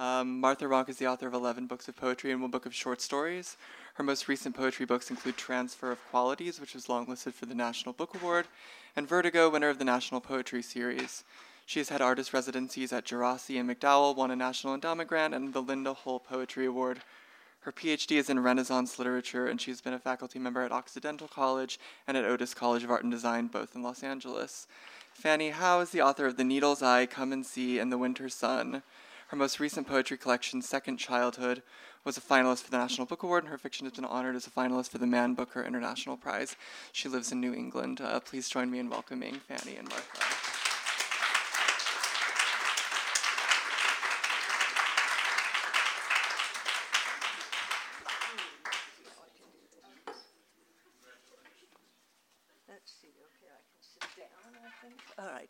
Um, Martha Ronk is the author of 11 books of poetry and one book of short stories. Her most recent poetry books include Transfer of Qualities, which was longlisted for the National Book Award, and Vertigo, winner of the National Poetry Series. She has had artist residencies at Djerassi and MacDowell, won a National Endowment Grant, and the Lynda Hull Poetry Award. Her PhD is in Renaissance literature, and she's been a faculty member at Occidental College and at Otis College of Art and Design, both in Los Angeles. Fanny Howe is the author of The Needle's Eye, Come and See, and The Winter Sun. Her most recent poetry collection, Second Childhood, was a finalist for the National Book Award, and her fiction has been honored as a finalist for the Man Booker International Prize. She lives in New England. Uh, please join me in welcoming Fanny and Martha. Let's see, okay, I can sit down, I think. All right.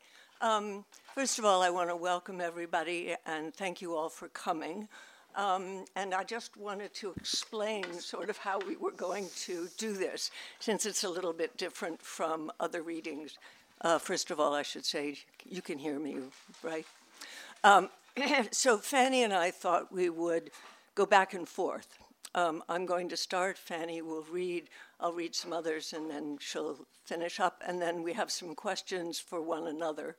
Um, first of all, I want to welcome everybody and thank you all for coming. Um, and I just wanted to explain sort of how we were going to do this, since it's a little bit different from other readings. Uh, first of all, I should say you can hear me, right? Um, so Fanny and I thought we would go back and forth. Um, I'm going to start. Fanny will read. I'll read some others, and then she'll finish up. And then we have some questions for one another.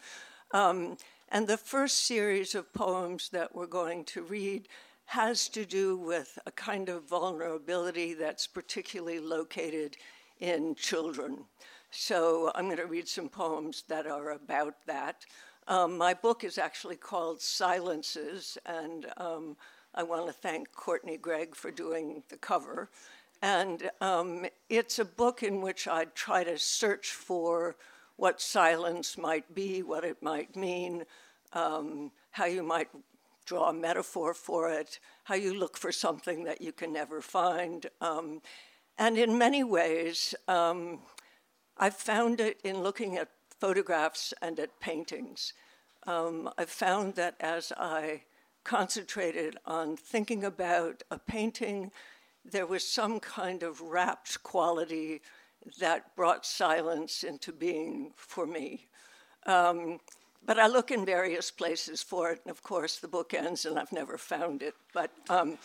Um, and the first series of poems that we're going to read has to do with a kind of vulnerability that's particularly located in children. So I'm going to read some poems that are about that. Um, my book is actually called Silences, and um, I want to thank Courtney Gregg for doing the cover. And um, it's a book in which I try to search for what silence might be, what it might mean, um, how you might draw a metaphor for it, how you look for something that you can never find. Um, and in many ways, um, I've found it in looking at photographs and at paintings. Um, I've found that as I concentrated on thinking about a painting, there was some kind of rapt quality that brought silence into being for me. Um, but I look in various places for it, and of course the book ends and I've never found it. But um,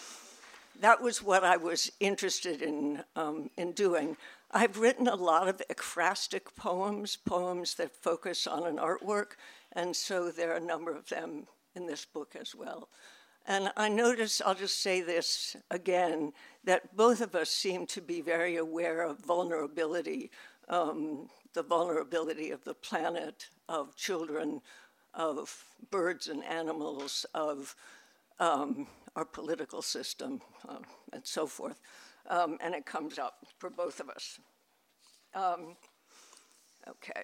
that was what I was interested in, um, in doing. I've written a lot of ekphrastic poems, poems that focus on an artwork, and so there are a number of them in this book as well. And I notice, I'll just say this again, that both of us seem to be very aware of vulnerability, um, the vulnerability of the planet, of children, of birds and animals, of um, our political system, uh, and so forth. Um, and it comes up for both of us. Um, okay.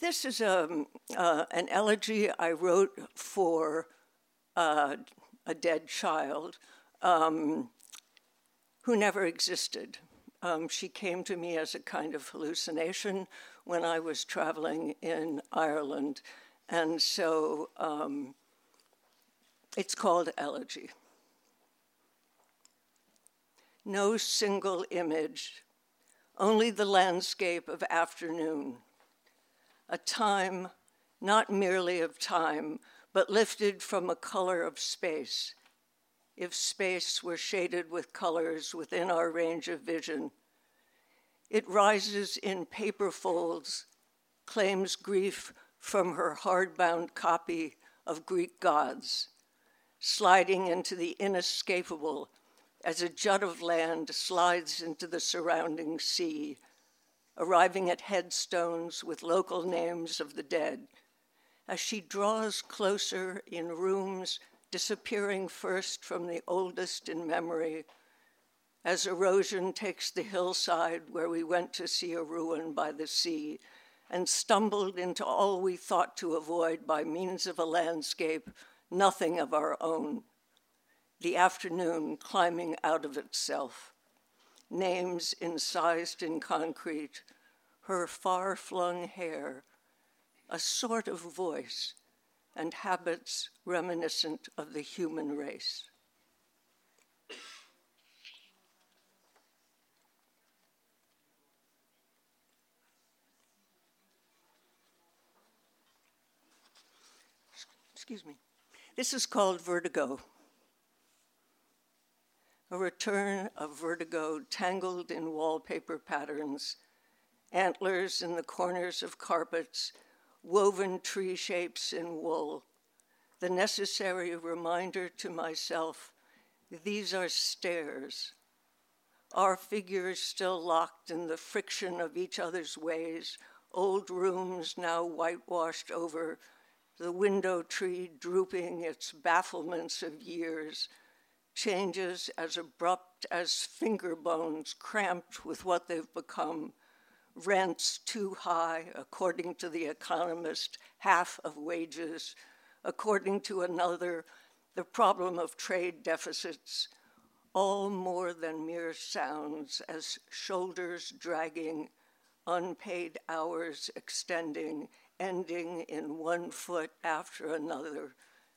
This is a, um, uh, an elegy I wrote for uh, a dead child um, who never existed. Um, she came to me as a kind of hallucination when I was traveling in Ireland. And so um, it's called Elegy. No single image, only the landscape of afternoon a time not merely of time, but lifted from a color of space. If space were shaded with colors within our range of vision, it rises in paper folds, claims grief from her hardbound copy of Greek gods, sliding into the inescapable as a jut of land slides into the surrounding sea arriving at headstones with local names of the dead. As she draws closer in rooms, disappearing first from the oldest in memory, as erosion takes the hillside where we went to see a ruin by the sea, and stumbled into all we thought to avoid by means of a landscape, nothing of our own. The afternoon climbing out of itself. Names incised in concrete, her far flung hair, a sort of voice, and habits reminiscent of the human race. Excuse me. This is called vertigo. A return of vertigo tangled in wallpaper patterns, antlers in the corners of carpets, woven tree shapes in wool. The necessary reminder to myself these are stairs. Our figures still locked in the friction of each other's ways, old rooms now whitewashed over the window tree drooping its bafflements of years, changes as abrupt as finger bones cramped with what they've become, rents too high, according to the economist, half of wages, according to another, the problem of trade deficits, all more than mere sounds as shoulders dragging, unpaid hours extending, ending in one foot after another,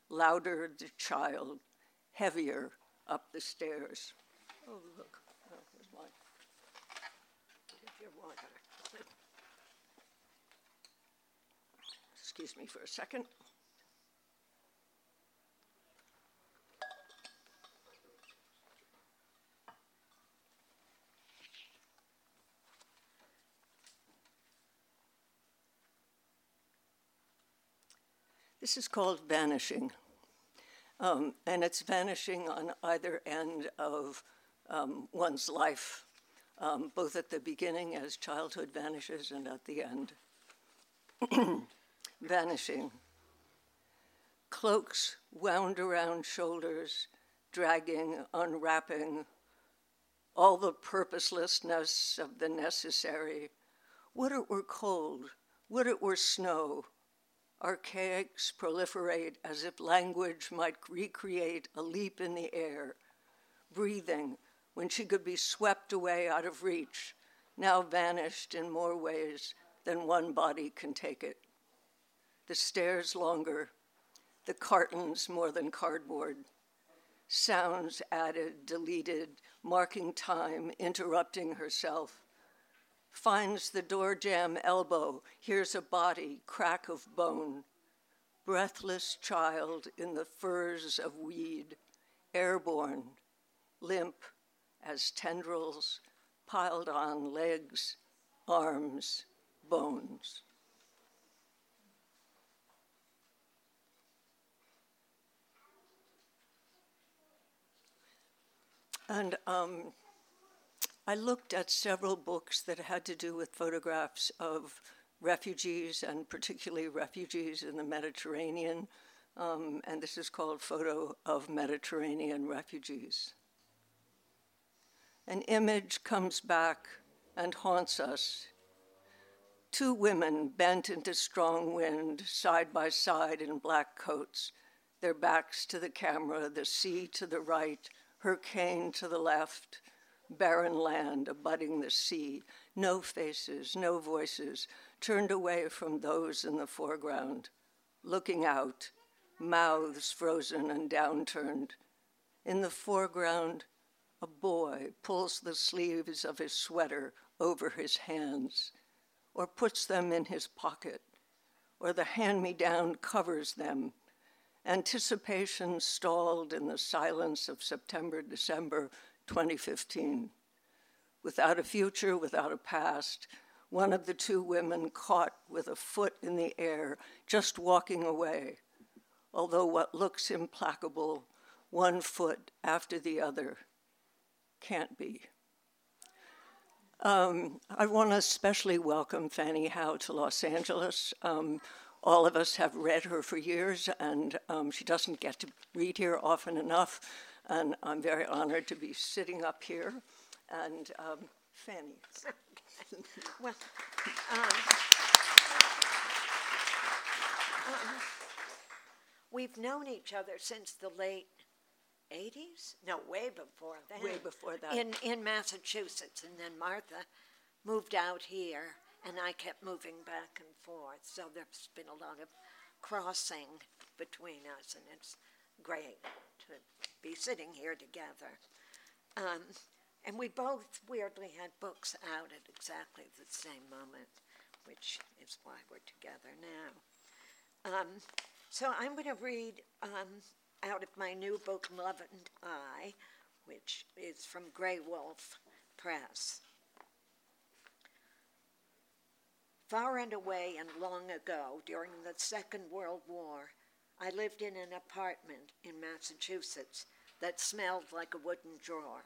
louder the child, heavier up the stairs. Oh, look. Oh. Excuse me for a second. This is called vanishing. Um, and it's vanishing on either end of um, one's life, um, both at the beginning as childhood vanishes and at the end. vanishing. Cloaks wound around shoulders, dragging, unwrapping, all the purposelessness of the necessary. Would it were cold, would it were snow, archaics proliferate as if language might recreate a leap in the air, breathing when she could be swept away out of reach, now vanished in more ways than one body can take it. The stairs longer, the cartons more than cardboard, sounds added, deleted, marking time, interrupting herself finds the door jamb elbow, hears a body, crack of bone. Breathless child in the furs of weed, airborne, limp as tendrils piled on legs, arms, bones. And um, I looked at several books that had to do with photographs of refugees, and particularly refugees in the Mediterranean. Um, and this is called Photo of Mediterranean Refugees. An image comes back and haunts us. Two women bent into strong wind, side by side in black coats, their backs to the camera, the sea to the right, her cane to the left barren land abutting the sea, no faces, no voices, turned away from those in the foreground, looking out, mouths frozen and downturned. In the foreground, a boy pulls the sleeves of his sweater over his hands, or puts them in his pocket, or the hand me down covers them. Anticipation stalled in the silence of September, December 2015. Without a future, without a past, one of the two women caught with a foot in the air, just walking away, although what looks implacable, one foot after the other, can't be. Um, I want to especially welcome Fanny Howe to Los Angeles. Um, all of us have read her for years, and um, she doesn't get to read here often enough and I'm very honored to be sitting up here. And um, Fanny. well, um, We've known each other since the late 80s? No, way before then. Way before that. In, in Massachusetts. And then Martha moved out here, and I kept moving back and forth. So there's been a lot of crossing between us, and it's great to be sitting here together. Um, and we both weirdly had books out at exactly the same moment, which is why we're together now. Um, so I'm going to read um, out of my new book, Love and I, which is from Graywolf Press. Far and away and long ago, during the Second World War, I lived in an apartment in Massachusetts that smelled like a wooden drawer.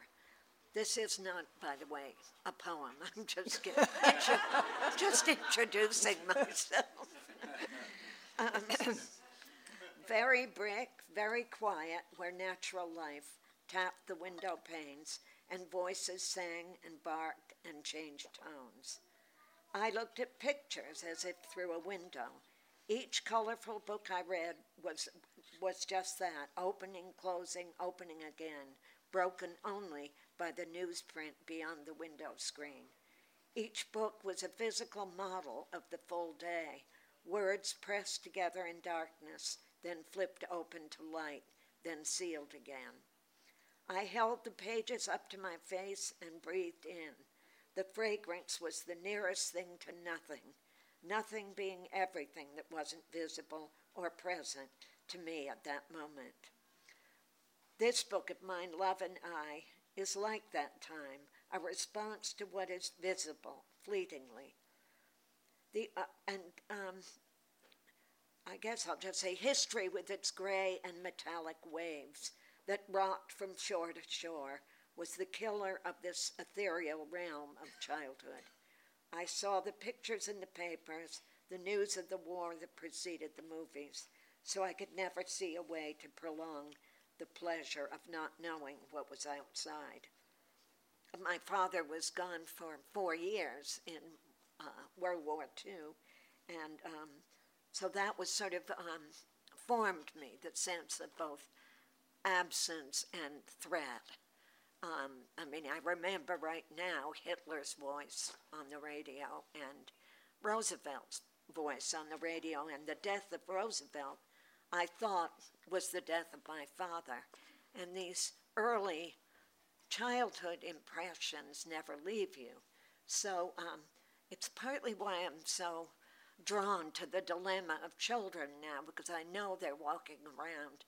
This is not, by the way, a poem. I'm just kidding. just introducing myself. Um, very brick, very quiet, where natural life tapped the window panes and voices sang and barked and changed tones. I looked at pictures as if through a window. Each colorful book I read was, was just that opening, closing, opening again, broken only by the newsprint beyond the window screen. Each book was a physical model of the full day, words pressed together in darkness, then flipped open to light, then sealed again. I held the pages up to my face and breathed in. The fragrance was the nearest thing to nothing, nothing being everything that wasn't visible or present to me at that moment. This book of mine, Love and I, is like that time, a response to what is visible fleetingly. The, uh, and um, I guess I'll just say history with its gray and metallic waves that rocked from shore to shore was the killer of this ethereal realm of childhood. I saw the pictures in the papers, the news of the war that preceded the movies, so I could never see a way to prolong the pleasure of not knowing what was outside. My father was gone for four years in uh, World War II, and um, so that was sort of um, formed me the sense of both absence and threat. Um, I mean, I remember right now Hitler's voice on the radio and Roosevelt's voice on the radio, and the death of Roosevelt, I thought was the death of my father. And these early childhood impressions never leave you. So um, it's partly why I'm so drawn to the dilemma of children now, because I know they're walking around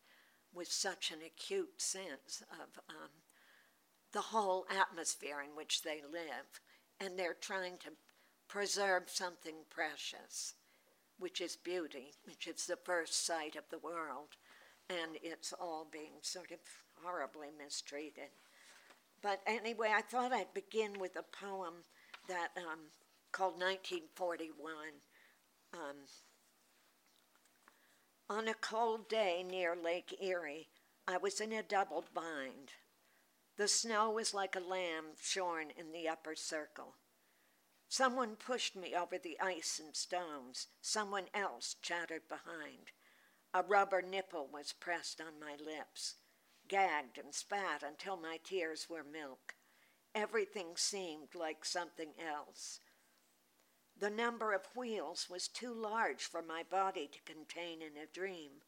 with such an acute sense of um, the whole atmosphere in which they live, and they're trying to preserve something precious, which is beauty, which is the first sight of the world, and it's all being sort of horribly mistreated. But anyway, I thought I'd begin with a poem that um, called 1941. Um, on a cold day near Lake Erie, I was in a double bind. The snow was like a lamb shorn in the upper circle. Someone pushed me over the ice and stones. Someone else chattered behind. A rubber nipple was pressed on my lips, gagged and spat until my tears were milk. Everything seemed like something else. The number of wheels was too large for my body to contain in a dream,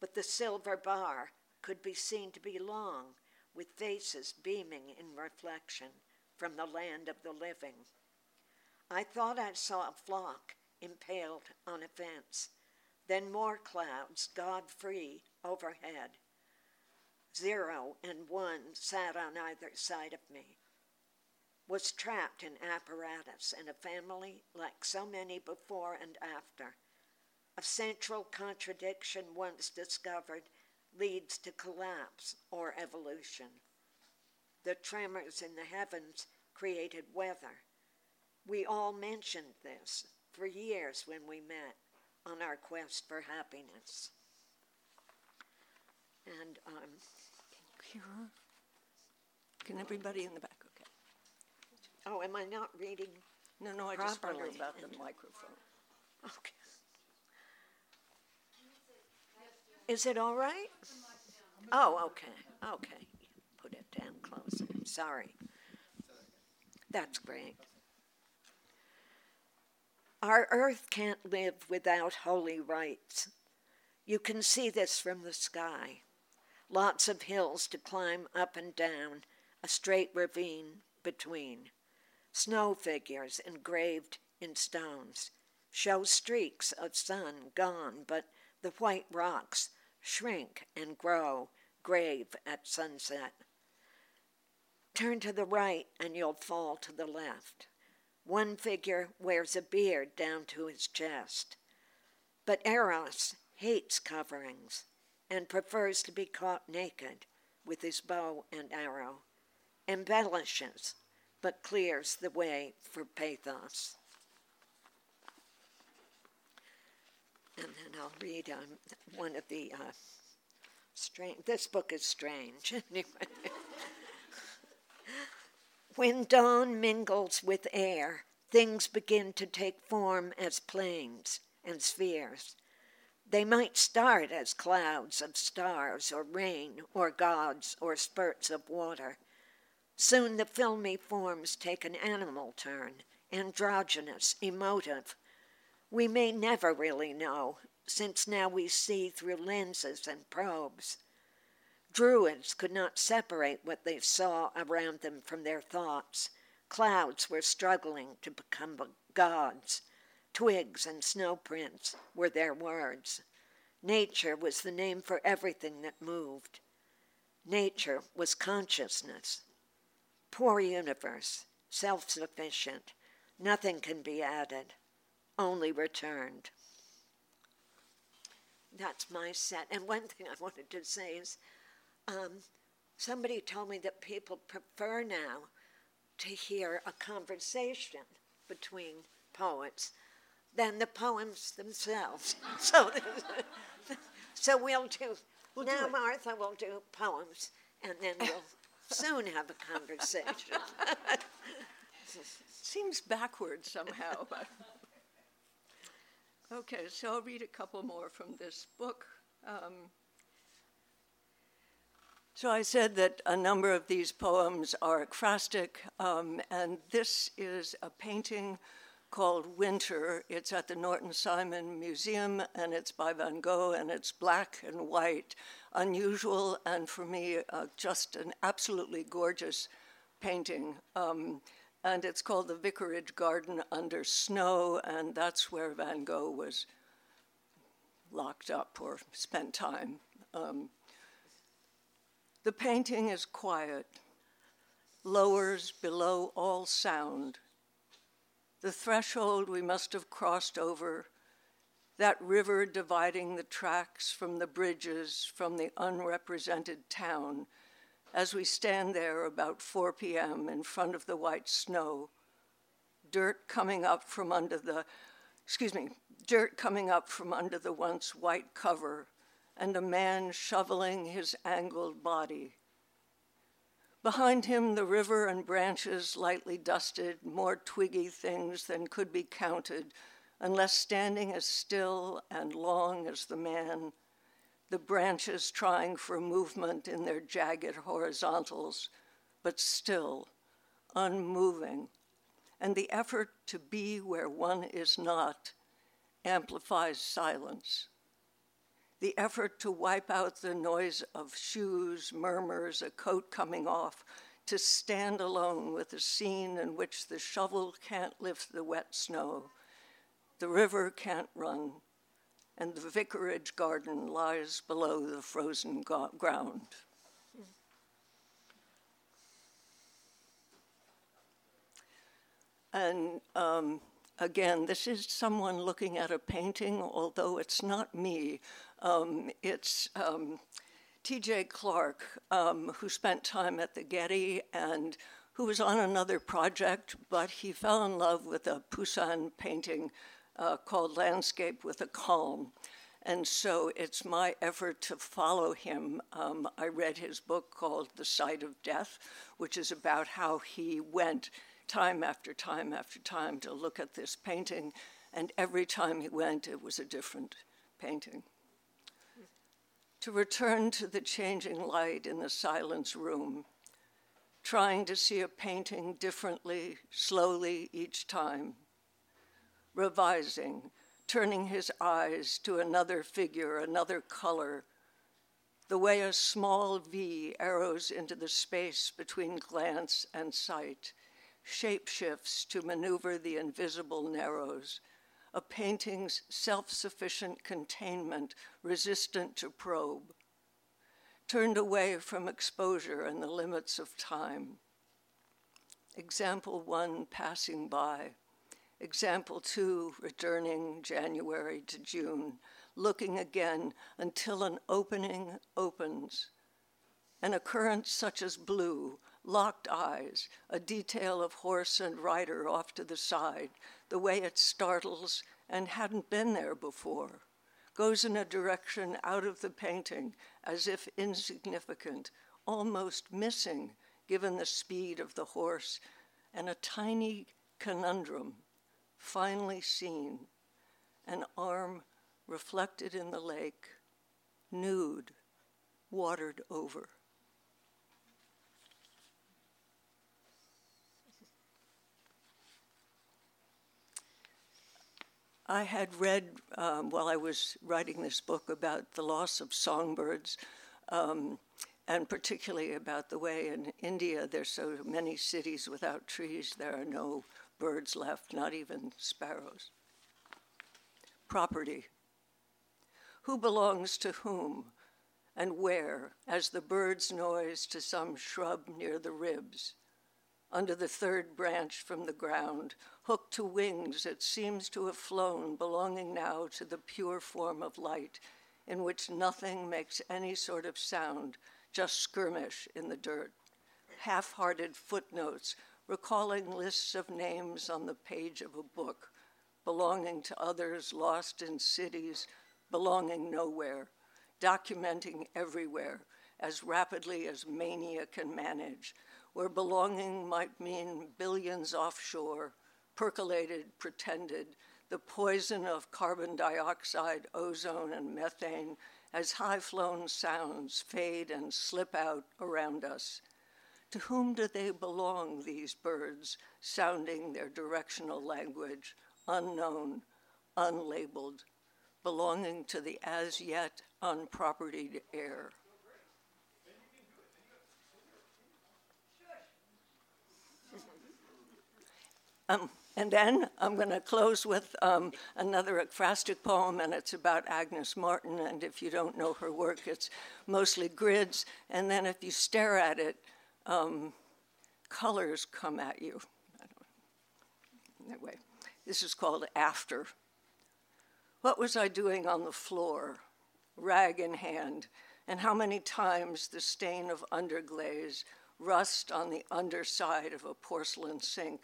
but the silver bar could be seen to be long with faces beaming in reflection from the land of the living. I thought I saw a flock impaled on a fence, then more clouds, God free, overhead. Zero and one sat on either side of me. Was trapped in apparatus and a family like so many before and after. A central contradiction once discovered leads to collapse or evolution. The tremors in the heavens created weather. We all mentioned this for years when we met on our quest for happiness. And um, Can everybody in the back? Okay. oh, am I not reading? No, no, I just wondered Properly. about the microphone. Okay. Is it all right? Oh, okay, okay. Put it down closer. Sorry. That's great. Our earth can't live without holy rites. You can see this from the sky. Lots of hills to climb up and down, a straight ravine between. Snow figures engraved in stones show streaks of sun gone, but the white rocks shrink and grow grave at sunset. Turn to the right and you'll fall to the left. One figure wears a beard down to his chest. But Eros hates coverings and prefers to be caught naked with his bow and arrow, embellishes but clears the way for pathos. And then I'll read um, one of the uh, strange. This book is strange. anyway. when dawn mingles with air, things begin to take form as planes and spheres. They might start as clouds of stars or rain or gods or spurts of water. Soon the filmy forms take an animal turn, androgynous, emotive. We may never really know, since now we see through lenses and probes. Druids could not separate what they saw around them from their thoughts. Clouds were struggling to become gods. Twigs and snow prints were their words. Nature was the name for everything that moved. Nature was consciousness. Poor universe, self sufficient, nothing can be added, only returned. That's my set. And one thing I wanted to say is um, somebody told me that people prefer now to hear a conversation between poets than the poems themselves. so, so we'll do, we'll now do Martha will do poems, and then we'll soon have a conversation. Seems backward somehow. Okay, so I'll read a couple more from this book. Um, so I said that a number of these poems are ekphrastic, um, and this is a painting called Winter. It's at the Norton Simon Museum and it's by Van Gogh and it's black and white, unusual and for me uh, just an absolutely gorgeous painting. Um, and it's called The Vicarage Garden Under Snow, and that's where Van Gogh was locked up or spent time. Um, the painting is quiet, lowers below all sound the threshold we must have crossed over, that river dividing the tracks from the bridges from the unrepresented town, as we stand there about 4 p.m. in front of the white snow, dirt coming up from under the, excuse me, dirt coming up from under the once white cover, and a man shoveling his angled body Behind him, the river and branches lightly dusted, more twiggy things than could be counted, unless standing as still and long as the man, the branches trying for movement in their jagged horizontals, but still, unmoving. And the effort to be where one is not amplifies silence the effort to wipe out the noise of shoes, murmurs, a coat coming off, to stand alone with a scene in which the shovel can't lift the wet snow, the river can't run, and the vicarage garden lies below the frozen go- ground. And um, again, this is someone looking at a painting, although it's not me. Um, it's um, T.J. Clark, um, who spent time at the Getty and who was on another project, but he fell in love with a Poussin painting uh, called Landscape with a Calm. And so it's my effort to follow him. Um, I read his book called The Sight of Death, which is about how he went time after time after time to look at this painting, and every time he went, it was a different painting. to return to the changing light in the silence room, trying to see a painting differently, slowly each time, revising, turning his eyes to another figure, another color, the way a small V arrows into the space between glance and sight, shape shifts to maneuver the invisible narrows a painting's self sufficient containment resistant to probe, turned away from exposure and the limits of time. Example one, passing by. Example two, returning January to June, looking again until an opening opens. An occurrence such as blue, locked eyes, a detail of horse and rider off to the side, the way it startles and hadn't been there before, goes in a direction out of the painting as if insignificant, almost missing given the speed of the horse, and a tiny conundrum finally seen, an arm reflected in the lake, nude, watered over. I had read um, while I was writing this book about the loss of songbirds, um, and particularly about the way in India there's so many cities without trees, there are no birds left, not even sparrows. Property. Who belongs to whom and where, as the bird's noise to some shrub near the ribs? under the third branch from the ground, hooked to wings it seems to have flown, belonging now to the pure form of light, in which nothing makes any sort of sound, just skirmish in the dirt. Half hearted footnotes recalling lists of names on the page of a book, belonging to others lost in cities, belonging nowhere, documenting everywhere as rapidly as mania can manage where belonging might mean billions offshore, percolated, pretended, the poison of carbon dioxide, ozone, and methane as high flown sounds fade and slip out around us. To whom do they belong, these birds, sounding their directional language, unknown, unlabeled, belonging to the as yet unpropertied air? Um, and then I'm going to close with um, another ekphrastic poem, and it's about Agnes Martin. And if you don't know her work, it's mostly grids. And then if you stare at it, um, colors come at you. Anyway, this is called After. What was I doing on the floor, rag in hand, and how many times the stain of underglaze, rust on the underside of a porcelain sink?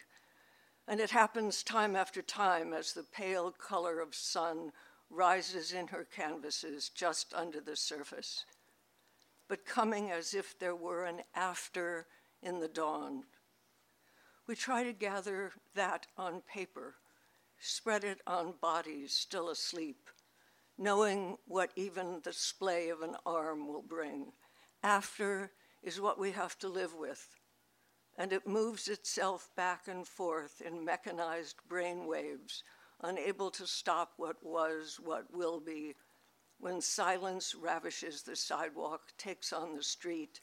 And it happens time after time as the pale color of sun rises in her canvases just under the surface, but coming as if there were an after in the dawn. We try to gather that on paper, spread it on bodies still asleep, knowing what even the splay of an arm will bring. After is what we have to live with and it moves itself back and forth in mechanized brain waves, unable to stop what was, what will be. When silence ravishes the sidewalk, takes on the street,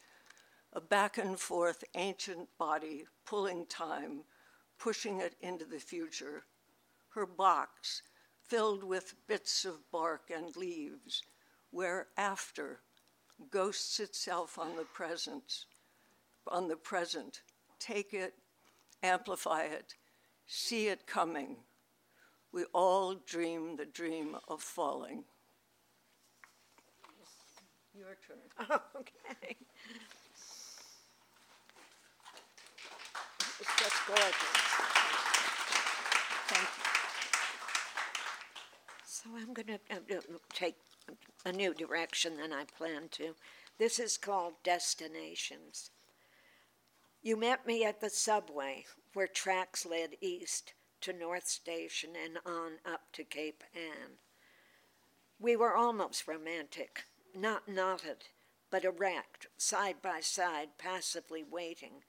a back and forth ancient body pulling time, pushing it into the future. Her box, filled with bits of bark and leaves, where after ghosts itself on the present, on the present, take it, amplify it, see it coming. We all dream the dream of falling. Your turn. Okay. It's just gorgeous. Thank you. So I'm going to take a new direction than I planned to. This is called Destinations. You met me at the subway where tracks led east to North Station and on up to Cape Ann. We were almost romantic, not knotted, but erect, side by side, passively waiting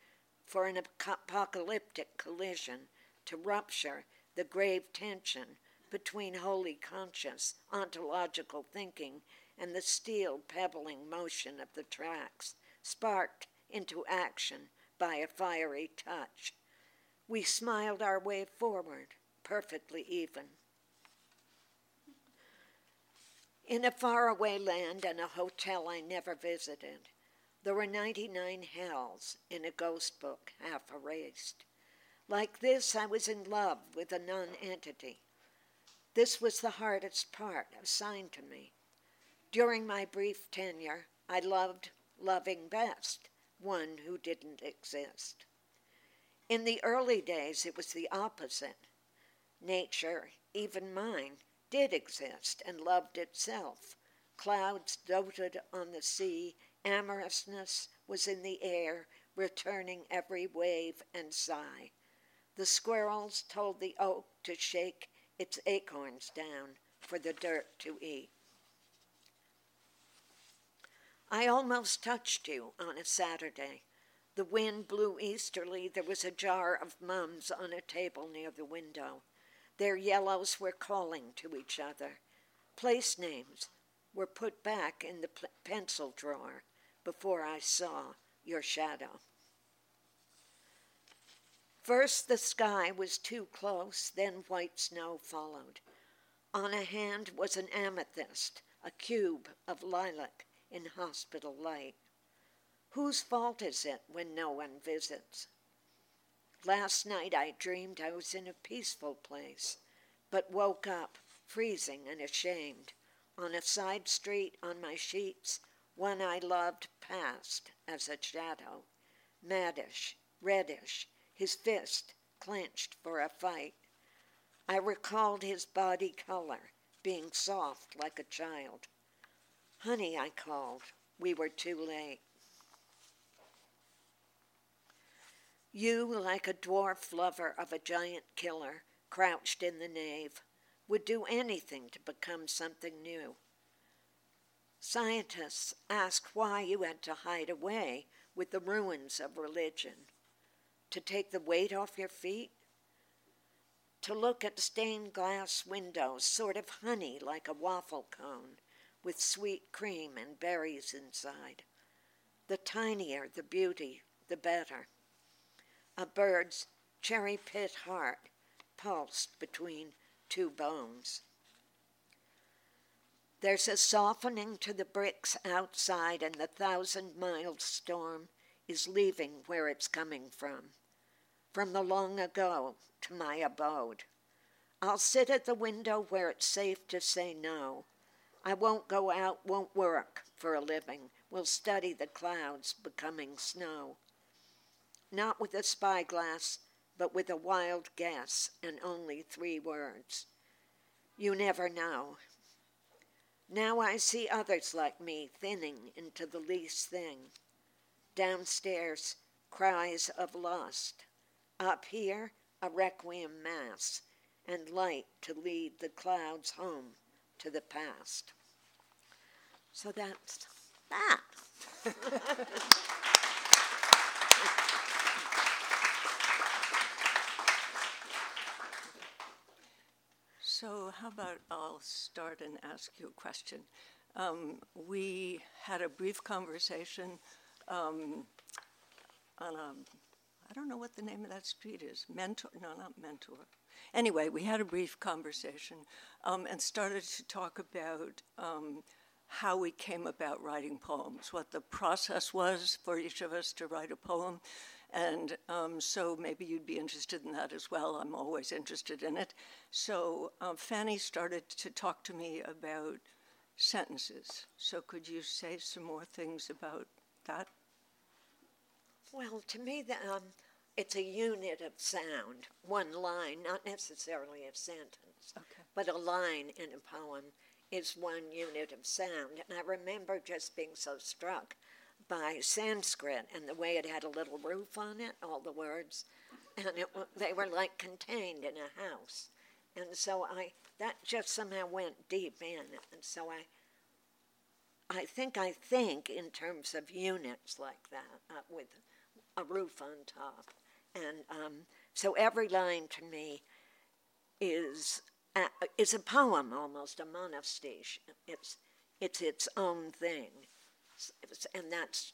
for an apocalyptic collision to rupture the grave tension between wholly conscious ontological thinking and the steel pebbling motion of the tracks, sparked into action by a fiery touch. We smiled our way forward, perfectly even. In a faraway land and a hotel I never visited, there were 99 hells in a ghost book half erased. Like this, I was in love with a non-entity. This was the hardest part assigned to me. During my brief tenure, I loved loving best one who didn't exist. In the early days, it was the opposite. Nature, even mine, did exist and loved itself. Clouds doted on the sea, amorousness was in the air, returning every wave and sigh. The squirrels told the oak to shake its acorns down for the dirt to eat. I almost touched you on a Saturday. The wind blew easterly. There was a jar of mums on a table near the window. Their yellows were calling to each other. Place names were put back in the pencil drawer before I saw your shadow. First, the sky was too close, then, white snow followed. On a hand was an amethyst, a cube of lilac in hospital light. Whose fault is it when no one visits? Last night I dreamed I was in a peaceful place, but woke up freezing and ashamed. On a side street on my sheets, one I loved passed as a shadow, maddish, reddish, his fist clenched for a fight. I recalled his body color, being soft like a child. Honey, I called. We were too late. You, like a dwarf lover of a giant killer, crouched in the nave, would do anything to become something new. Scientists ask why you had to hide away with the ruins of religion. To take the weight off your feet? To look at stained glass windows, sort of honey like a waffle cone, with sweet cream and berries inside. The tinier the beauty, the better. A bird's cherry pit heart pulsed between two bones. There's a softening to the bricks outside, and the thousand mile storm is leaving where it's coming from. From the long ago to my abode. I'll sit at the window where it's safe to say no. I won't go out, won't work for a living. Will study the clouds becoming snow not with a spyglass, but with a wild guess and only three words. You never know. Now I see others like me thinning into the least thing. Downstairs, cries of lust. Up here, a requiem mass, and light to lead the clouds home to the past. So that's that. So, how about I'll start and ask you a question? Um, we had a brief conversation um, on a, I don't know what the name of that street is. Mentor? No, not Mentor. Anyway, we had a brief conversation um, and started to talk about um, how we came about writing poems, what the process was for each of us to write a poem. And um, so maybe you'd be interested in that as well. I'm always interested in it. So um, Fanny started to talk to me about sentences. So could you say some more things about that? Well, to me, the, um, it's a unit of sound, one line, not necessarily a sentence, okay. but a line in a poem is one unit of sound. And I remember just being so struck by Sanskrit and the way it had a little roof on it, all the words, and it, they were like contained in a house. And so I that just somehow went deep in, and so I I think I think in terms of units like that, uh, with a roof on top. And um, so every line to me is a, is a poem almost, a monostiche. It's, it's its own thing. And that's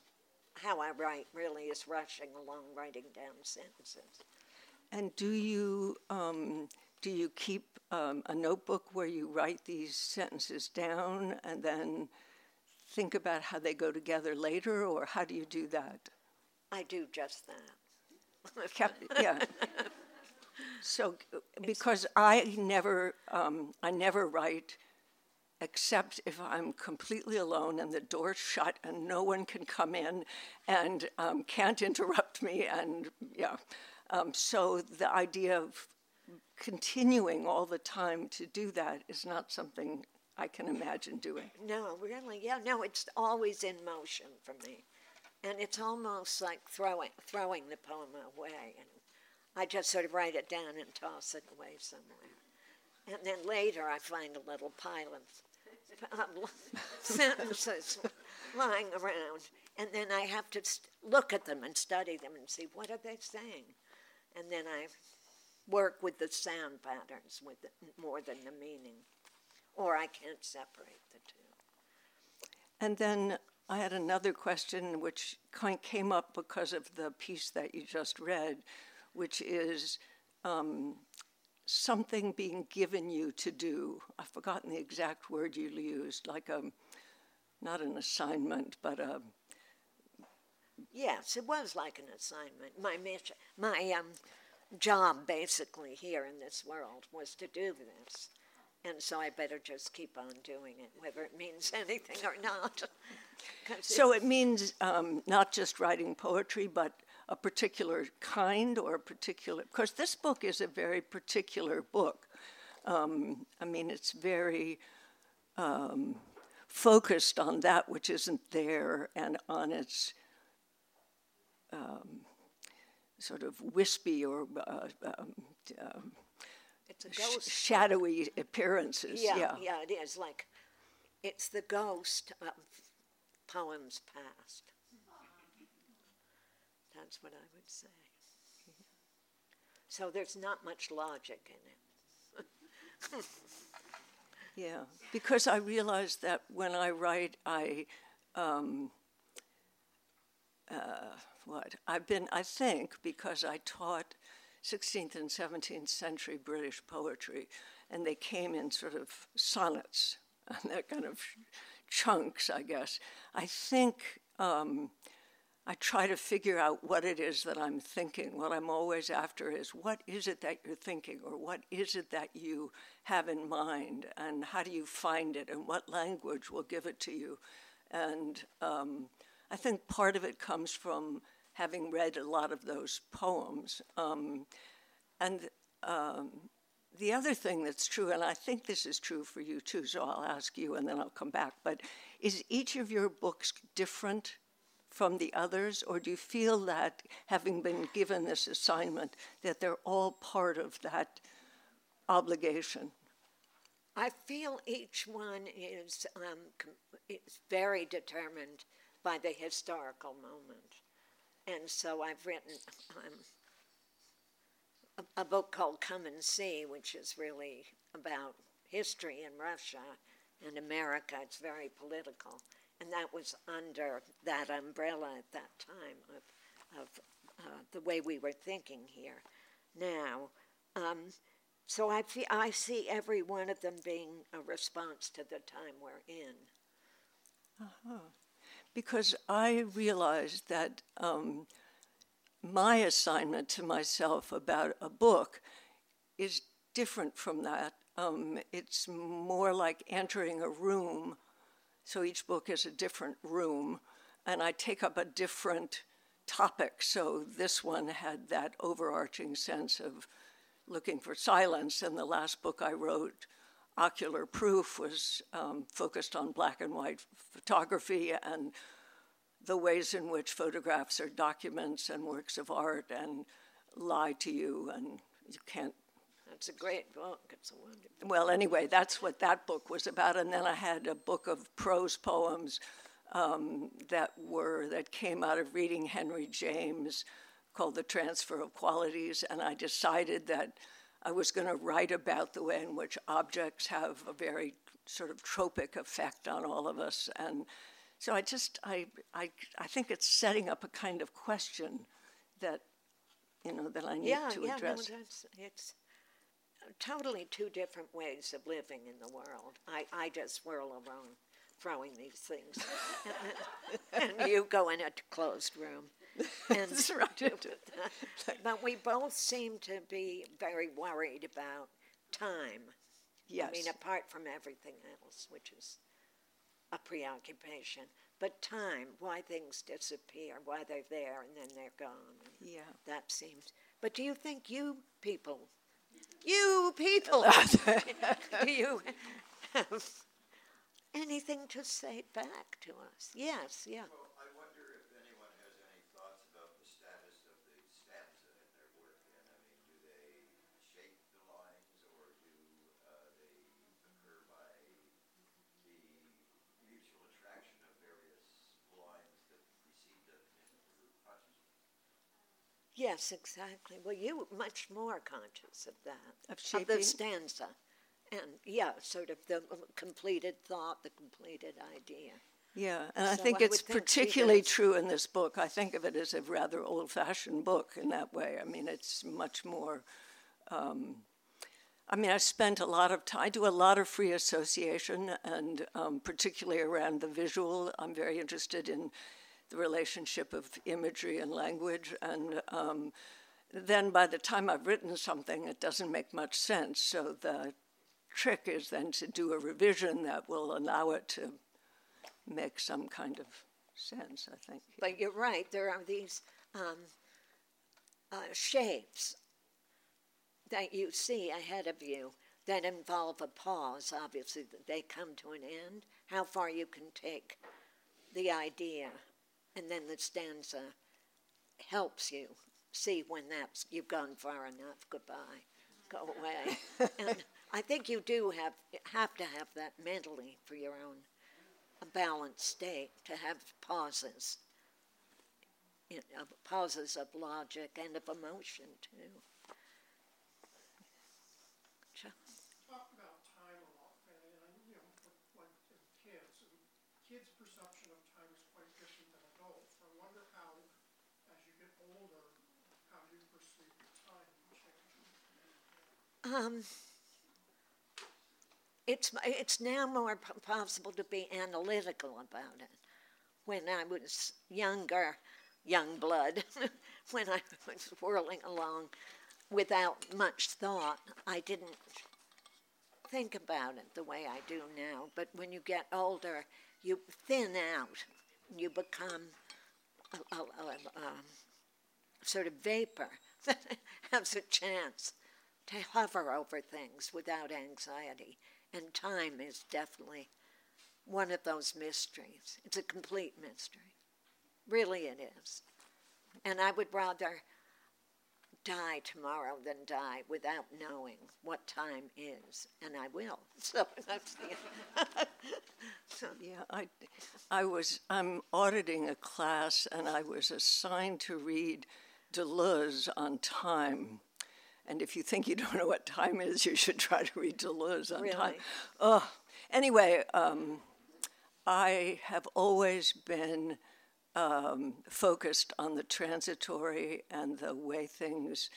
how I write, really, is rushing along, writing down sentences. And do you um, do you keep um, a notebook where you write these sentences down and then think about how they go together later, or how do you do that? I do just that. Kept, yeah. So, because I never, um, I never write except if I'm completely alone and the door's shut and no one can come in and um, can't interrupt me. And yeah, um, so the idea of continuing all the time to do that is not something I can imagine doing. No, really, yeah, no, it's always in motion for me, and it's almost like throwing throwing the poem away, and I just sort of write it down and toss it away somewhere, and then later I find a little pile of sentences lying around, and then I have to st- look at them and study them and see what are they saying, and then I work with the sound patterns with the, more than the meaning, or I can't separate the two. And then I had another question which kind of came up because of the piece that you just read, which is um, something being given you to do. I've forgotten the exact word you used, like a, not an assignment, but a. Yes, it was like an assignment. My mission, my um, job basically here in this world was to do this. And so I better just keep on doing it, whether it means anything or not. so it means um, not just writing poetry, but a particular kind or a particular. Because this book is a very particular book. Um, I mean, it's very um, focused on that which isn't there and on its um, sort of wispy or uh, um, um, it's a ghost. Sh- shadowy appearances. Yeah, yeah, yeah, it is like it's the ghost of poems past. That's what I would say. So there's not much logic in it. yeah, because I realize that when I write, I um, uh, what I've been, I think, because I taught 16th and 17th century British poetry, and they came in sort of sonnets and that kind of chunks, I guess. I think um, I try to figure out what it is that I'm thinking. What I'm always after is what is it that you're thinking, or what is it that you have in mind, and how do you find it, and what language will give it to you. And um, I think part of it comes from having read a lot of those poems. Um, and um, the other thing that's true, and I think this is true for you too, so I'll ask you and then I'll come back, but is each of your books different from the others, or do you feel that, having been given this assignment, that they're all part of that obligation? I feel each one is, um, is very determined by the historical moment. And so I've written um, a, a, book called Come and See, which is really about history in Russia and America. It's very political. And that was under that umbrella at that time of, of uh, the way we were thinking here now. Um, so I, feel, I see every one of them being a response to the time we're in. Uh-huh because I realized that um, my assignment to myself about a book is different from that. Um, it's more like entering a room. So each book is a different room, and I take up a different topic. So this one had that overarching sense of looking for silence, and the last book I wrote Ocular Proof was um, focused on black and white photography and the ways in which photographs are documents and works of art and lie to you, and you can't It's a great book. It's a wonderful. Well, anyway, that's what that book was about. And then I had a book of prose poems um, that were that came out of reading Henry James, called "The Transfer of Qualities." And I decided that I was going to write about the way in which objects have a very sort of tropic effect on all of us. And so I just I I I think it's setting up a kind of question that you know that I need yeah, to yeah, address. no, that's, it's totally two different ways of living in the world. I, I just whirl around throwing these things, and, and you go in a closed room. And but we both seem to be very worried about time. yes. I mean, apart from everything else, which is a preoccupation. But time, why things disappear, why they're there and then they're gone. yeah. That seems. But do you think you people, you people, you have anything to say back to us? Yes, yeah. Well, I wonder if anyone has any thoughts about the status of the stanza in their work. And I mean, do they shape the lines or do uh, they occur by the mutual attraction of various lines that precede them in your consciousness? Yes, exactly. Well, you much more conscious of that, Of the stanza, and yeah, sort of the completed thought, the completed idea. Yeah, and I think I it's think particularly true in this book. I think of it as a rather old fashioned book in that way. I mean, it's much more. Um, I mean, I spent a lot of time, I do a lot of free association, and um, particularly around the visual. I'm very interested in the relationship of imagery and language. And um, then by the time I've written something, it doesn't make much sense. So the trick is then to do a revision that will allow it to make some kind of sense, I think. But you're right, there are these um, uh, shapes that you see ahead of you that involve a pause, obviously, they come to an end, how far you can take the idea, and then the stanza uh, helps you see when that's you've gone far enough, goodbye, go away. and I think you do have have to have that mentally for your own a balanced state to have pauses, you know, pauses of logic and of emotion too. Chuck? talk about time a lot, and, and, you know, for, like in kids, and kids' perception of time is quite different than adults. I wonder how, as you get older, how you perceive time changing. Um, it's it's now more possible to be analytical about it. When I was younger, young blood, when I was whirling along without much thought, I didn't think about it the way I do now. But when you get older, you thin out. You become a, a, a, um, sort of vapor that has a chance to hover over things without anxiety. And time is definitely one of those mysteries. It's a complete mystery. Really, it is. And I would rather die tomorrow than die without knowing what time is, and I will. So that's the. so, Yeah, I, I was, I'm auditing a class and I was assigned to read Deleuze on time. And if you think you don't know what time is, you should try to read Deleuze on time. Really? Oh, anyway, um, I have always been um, focused on the transitory and the way things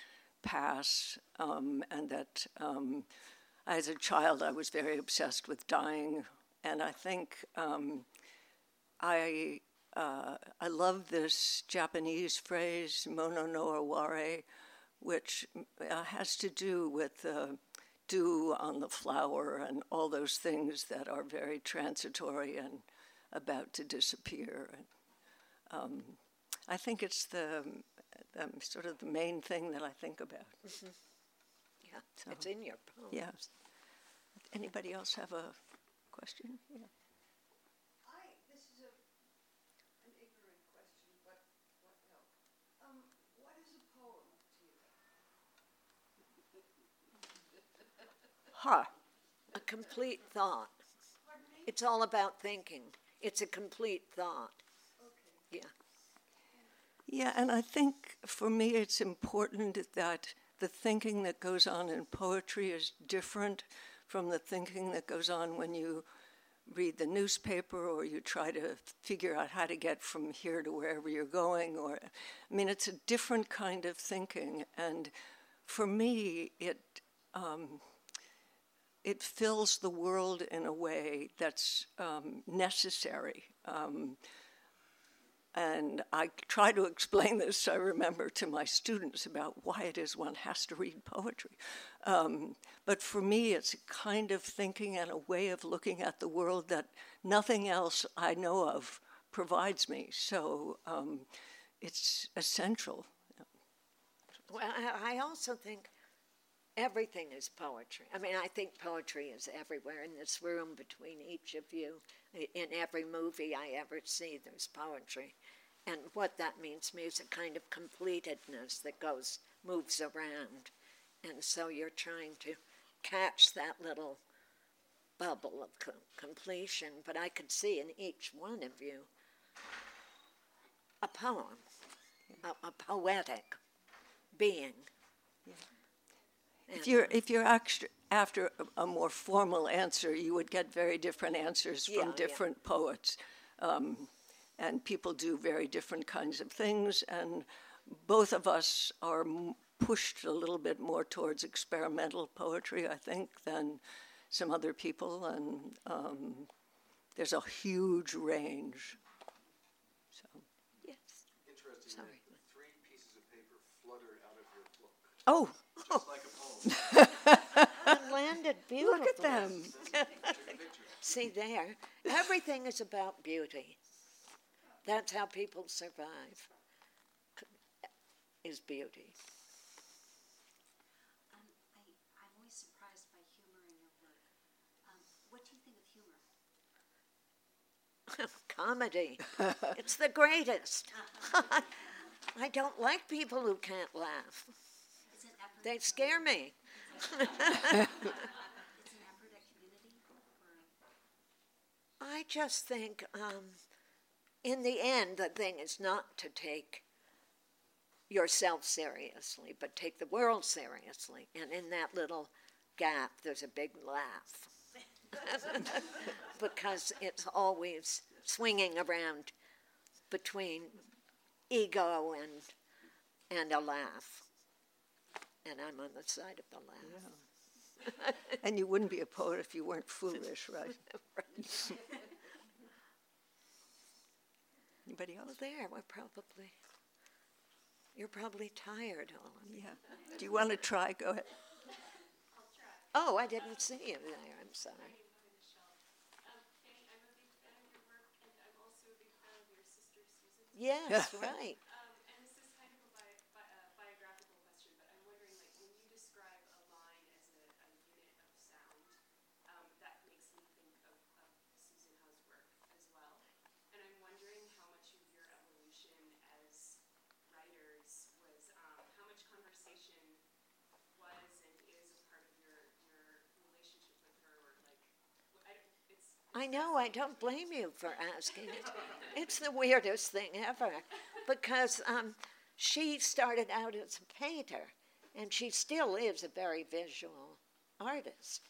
pass, um, and that um, as a child I was very obsessed with dying, and I think um, I uh, I love this Japanese phrase "mono no aware," which uh, has to do with uh, dew on the flower and all those things that are very transitory and about to disappear. And, um, I think it's the, the sort of the main thing that I think about. yeah, it's in your poem. Yeah. Anybody else have a question? Yeah. I, this is a, an ignorant question, but what help? Um, what is a poem to you? Huh. A complete thought. It's all about thinking. It's a complete thought. Yeah. Yeah, and I think for me it's important that the thinking that goes on in poetry is different from the thinking that goes on when you read the newspaper or you try to figure out how to get from here to wherever you're going or I mean it's a different kind of thinking and for me it um, it fills the world in a way that's um, necessary. Um, and I try to explain this, I remember, to my students about why it is one has to read poetry. Um, but for me, it's a kind of thinking and a way of looking at the world that nothing else I know of provides me. So um, it's essential. Well, I also think everything is poetry. I mean, I think poetry is everywhere in this room between each of you. In every movie I ever see, there's poetry. And what that means to me is a kind of completedness that goes, moves around. And so you're trying to catch that little bubble of co- completion. But I could see in each one of you a poem, a, a poetic being. If you're if you're extra, after a, a more formal answer, you would get very different answers Yeah, from yeah. different poets, um, and people do very different kinds of things. And both of us are m- pushed a little bit more towards experimental poetry, I think, than some other people. And um, there's a huge range. So, Yes. Interesting. Sorry. Three pieces of paper fluttered out of your book, oh, just like a poem. And landed beautifully. look at them! See there, everything is about beauty. That's how people survive. Is beauty. Um, I, I'm always surprised by humor in your work. Um, what do you think of humor? Comedy. it's the greatest. I don't like people who can't laugh. They scare me. It's an effort at community, or I just think, um, in the end, the thing is not to take yourself seriously, but take the world seriously. And in that little gap, there's a big laugh. because it's always swinging around between ego and, and a laugh. And I'm on the side of the laugh. And you wouldn't be a poet if you weren't foolish, right? Anybody else? Well, there, we're probably, you're probably tired, all of you. Yeah. Do you want to try? Go ahead. Oh, I didn't see you there, I'm sorry. Um, Fanny, I'm a big fan of your work, and I'm also a big fan of your sister Susan. Yes, right. Um, and this is kind of a bi- bi- uh, biographical question, but I'm wondering, like, when you describe a line as a, a unit of sound, um, that makes me think of, of Susan Howe's work as well. And I'm wondering how much of your evolution as writers was, um, how much conversation was and is a part of your, your relationship with her, or like, wh- I don't, it's. I know, I don't blame you for asking it. It's the weirdest thing ever because um, she started out as a painter and she still is a very visual artist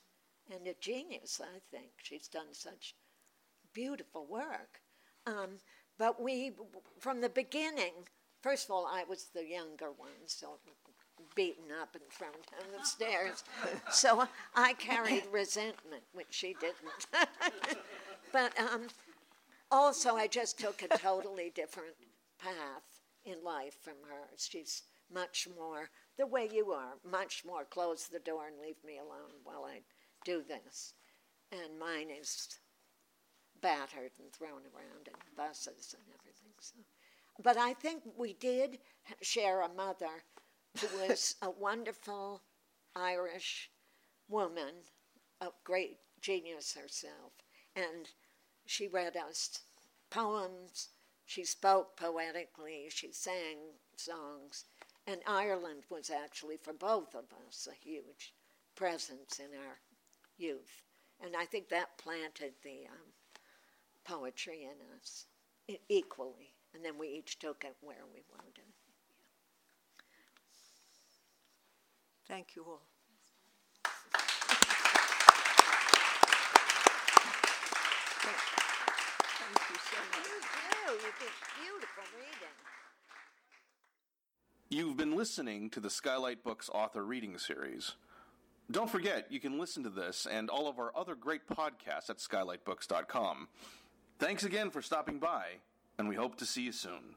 and a genius, I think. She's done such beautiful work. Um, but we, from the beginning, first of all, I was the younger one, so beaten up and thrown down the stairs. So I carried resentment, which she didn't. but um, also, I just took a totally different path in life from her. She's much more the way you are, much more close the door and leave me alone while I do this. And mine is battered and thrown around in buses and everything. So. But I think we did share a mother who was a wonderful Irish woman of great genius herself. And she read us poems, she spoke poetically, she sang songs. And Ireland was actually, for both of us, a huge presence in our youth. And I think that planted the um, poetry in us equally. And then we each took it where we wanted. Thank you all. Thank you so much. You do. You beautiful reading. You've been listening to the Skylight Books author reading series. Don't forget, you can listen to this and all of our other great podcasts at skylightbooks.com. Thanks again for stopping by, and we hope to see you soon.